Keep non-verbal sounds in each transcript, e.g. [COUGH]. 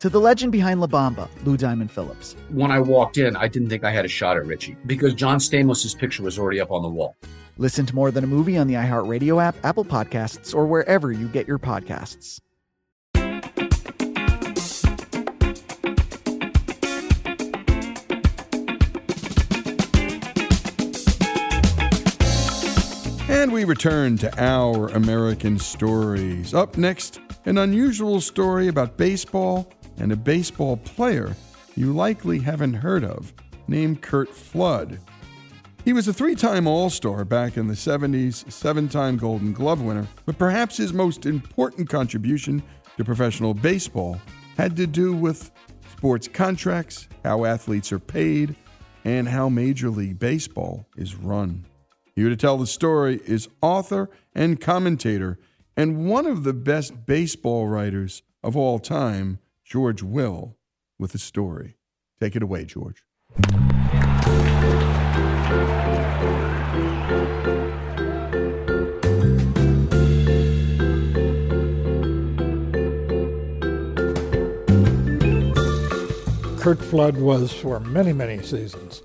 to the legend behind La Bamba, Lou Diamond Phillips. When I walked in, I didn't think I had a shot at Richie because John Stamos' picture was already up on the wall. Listen to more than a movie on the iHeartRadio app, Apple Podcasts, or wherever you get your podcasts. And we return to our American stories. Up next, an unusual story about baseball and a baseball player you likely haven't heard of named Curt Flood. He was a three time All Star back in the 70s, seven time Golden Glove winner, but perhaps his most important contribution to professional baseball had to do with sports contracts, how athletes are paid, and how Major League Baseball is run. Here to tell the story is author and commentator and one of the best baseball writers of all time, George Will with a story. Take it away, George. Curt Flood was, for many, many seasons,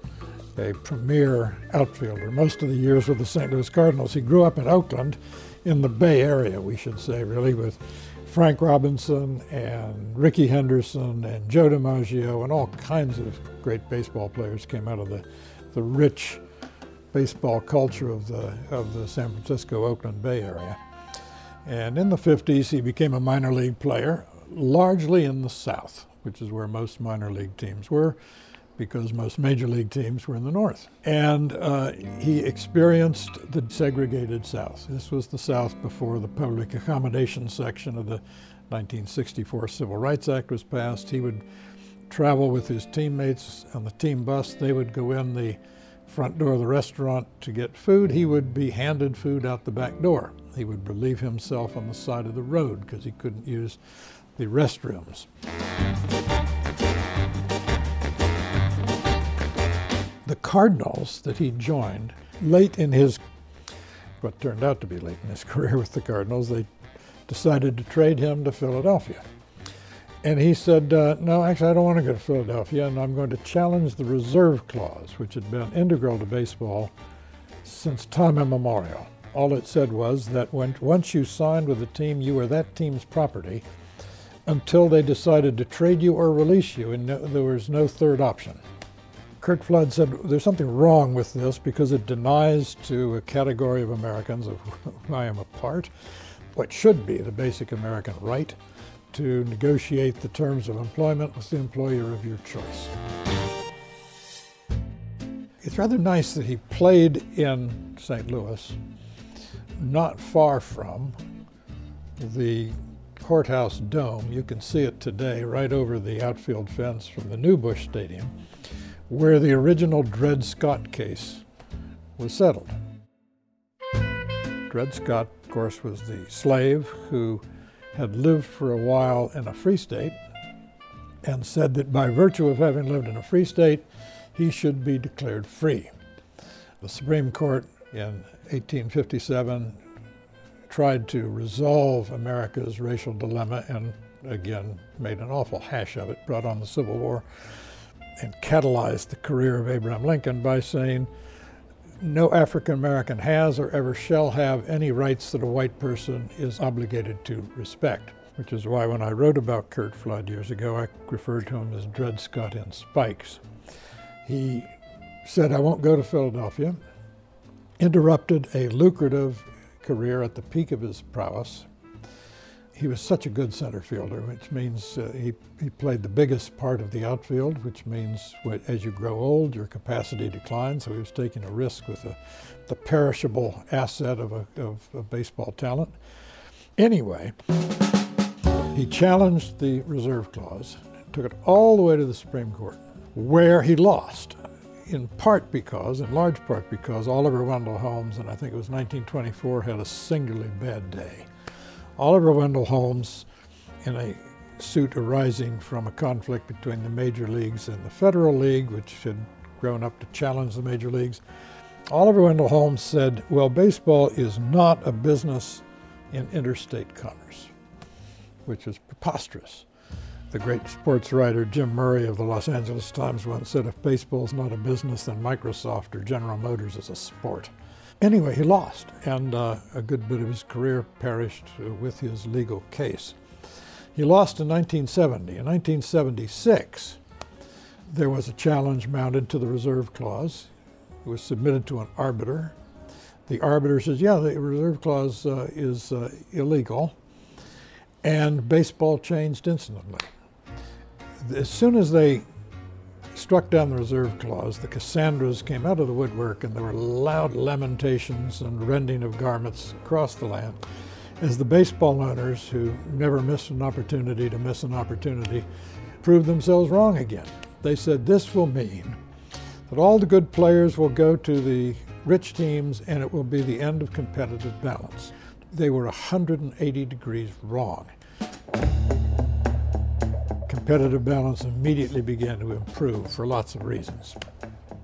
a premier outfielder. Most of the years with the St. Louis Cardinals. He grew up in Oakland, in the Bay Area, we should say, really, with Frank Robinson and Rickey Henderson and Joe DiMaggio and all kinds of great baseball players came out of the, the rich baseball culture of the, of the San Francisco Oakland Bay Area. And in the 50s, he became a minor league player, largely in the South, which is where most minor league teams were because most major league teams were in the North. And uh, he experienced the segregated South. This was the South before the public accommodation section of the 1964 Civil Rights Act was passed. He would travel with his teammates on the team bus. They would go in the front door of the restaurant to get food. He would be handed food out the back door. He would relieve himself on the side of the road because he couldn't use the restrooms. The Cardinals that he joined late in his, what turned out to be late in his [LAUGHS] career with the Cardinals, they decided to trade him to Philadelphia. And he said, uh, No, actually, I don't want to go to Philadelphia, and I'm going to challenge the reserve clause, which had been integral to baseball since time immemorial. All it said was that when, once you signed with a team, you were that team's property until they decided to trade you or release you, and no, there was no third option. Curt Flood said there's something wrong with this because it denies to a category of Americans, of whom I am a part, what should be the basic American right to negotiate the terms of employment with the employer of your choice. It's rather nice that he played in St. Louis, not far from the courthouse dome. You can see it today right over the outfield fence from the new Busch Stadium where the original Dred Scott case was settled. Dred Scott, of course, was the slave who had lived for a while in a free state and said that by virtue of having lived in a free state, he should be declared free. The Supreme Court in 1857 tried to resolve America's racial dilemma and again made an awful hash of it, brought on the Civil War, and catalyzed the career of Abraham Lincoln by saying, no African American has or ever shall have any rights that a white person is obligated to respect, which is why when I wrote about Curt Flood years ago, I referred to him as Dred Scott in spikes. He said, I won't go to Philadelphia, interrupted a lucrative career at the peak of his prowess. He was such a good center fielder, which means uh, he, he played the biggest part of the outfield, which means as you grow old, your capacity declines. So he was taking a risk with a, the perishable asset of, a, of, of baseball talent. Anyway, he challenged the reserve clause, took it all the way to the Supreme Court, where he lost in part because, in large part because, Oliver Wendell Holmes, and I think it was 1924, had a singularly bad day. Oliver Wendell Holmes, in a suit arising from a conflict between the major leagues and the Federal League, which had grown up to challenge the major leagues, Oliver Wendell Holmes said, Well, baseball is not a business in interstate commerce, which is preposterous. The great sports writer Jim Murray of the Los Angeles Times once said, if baseball is not a business, then Microsoft or General Motors is a sport. Anyway, he lost, and uh, a good bit of his career perished uh, with his legal case. He lost in 1970. In 1976, there was a challenge mounted to the reserve clause. It was submitted to an arbiter. The arbiter says, yeah, the reserve clause uh, is uh, illegal. And baseball changed instantly as soon as they struck down the reserve clause, the Cassandras came out of the woodwork and there were loud lamentations and rending of garments across the land as the baseball owners, who never missed an opportunity to miss an opportunity, proved themselves wrong again. They said this will mean that all the good players will go to the rich teams and it will be the end of competitive balance. They were 180 degrees wrong competitive balance immediately began to improve for lots of reasons.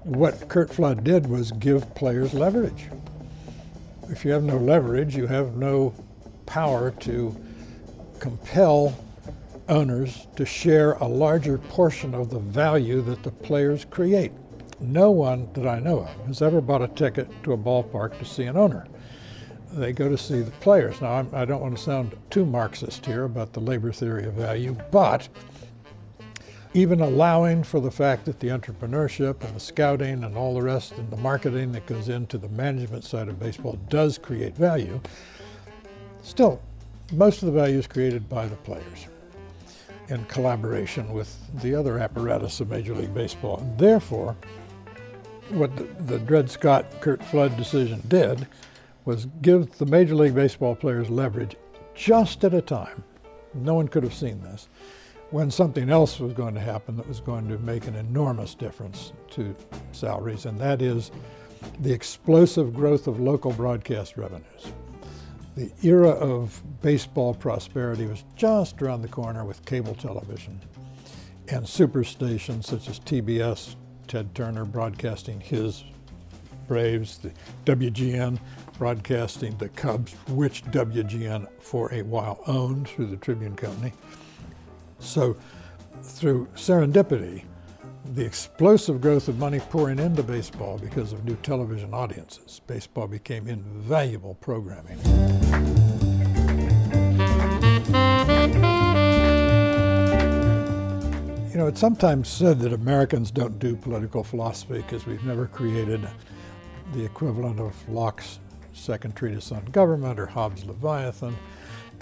What Curt Flood did was give players leverage. If you have no leverage, you have no power to compel owners to share a larger portion of the value that the players create. No one that I know of has ever bought a ticket to a ballpark to see an owner. They go to see the players. Now, I'm, I do not want to sound too Marxist here about the labor theory of value, but even allowing for the fact that the entrepreneurship and the scouting and all the rest and the marketing that goes into the management side of baseball does create value, still, most of the value is created by the players in collaboration with the other apparatus of Major League Baseball. And therefore, what the, the Dred Scott Curt Flood decision did was give the Major League Baseball players leverage just at a time. No one could have seen this when something else was going to happen that was going to make an enormous difference to salaries, and that is the explosive growth of local broadcast revenues. The era of baseball prosperity was just around the corner with cable television and superstations such as TBS, Ted Turner broadcasting his Braves, the WGN broadcasting the Cubs, which WGN for a while owned through the Tribune Company. So, through serendipity, the explosive growth of money pouring into baseball because of new television audiences, baseball became invaluable programming. You know, it's sometimes said that Americans don't do political philosophy because we've never created the equivalent of Locke's second treatise on government or Hobbes' Leviathan.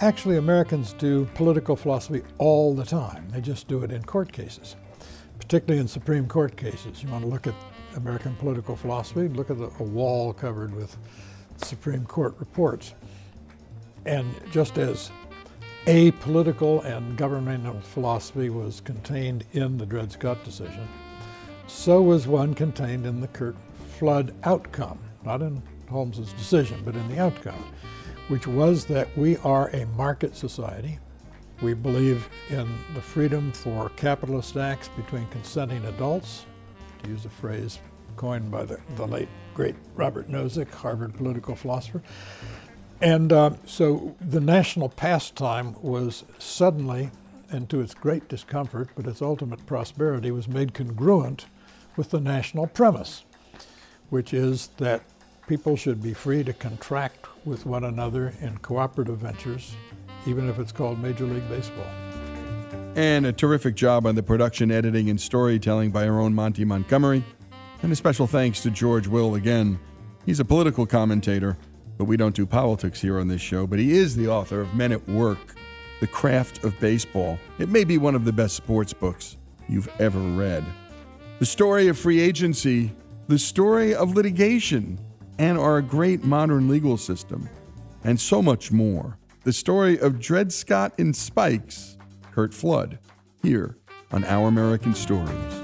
Actually, Americans do political philosophy all the time. They just do it in court cases, particularly in Supreme Court cases. You want to look at American political philosophy, look at the, a wall covered with Supreme Court reports. And just as apolitical and governmental philosophy was contained in the Dred Scott decision, so was one contained in the Curt Flood outcome, not in Holmes's decision, but in the outcome which was that we are a market society. We believe in the freedom for capitalist acts between consenting adults to use a phrase coined by the, the late, great Robert Nozick, Harvard political philosopher. And uh, so the national pastime was suddenly, and to its great discomfort, but its ultimate prosperity, was made congruent with the national premise, which is that people should be free to contract with one another in cooperative ventures, even if it's called Major League Baseball. And a terrific job on the production, editing, and storytelling by our own Monty Montgomery. And a special thanks to George Will again. He's a political commentator, but we don't do politics here on this show. But he is the author of Men at Work The Craft of Baseball. It may be one of the best sports books you've ever read. The story of free agency, the story of litigation, and our great modern legal system, and so much more. The story of Dred Scott and Spikes, Curt Flood, here on Our American Stories.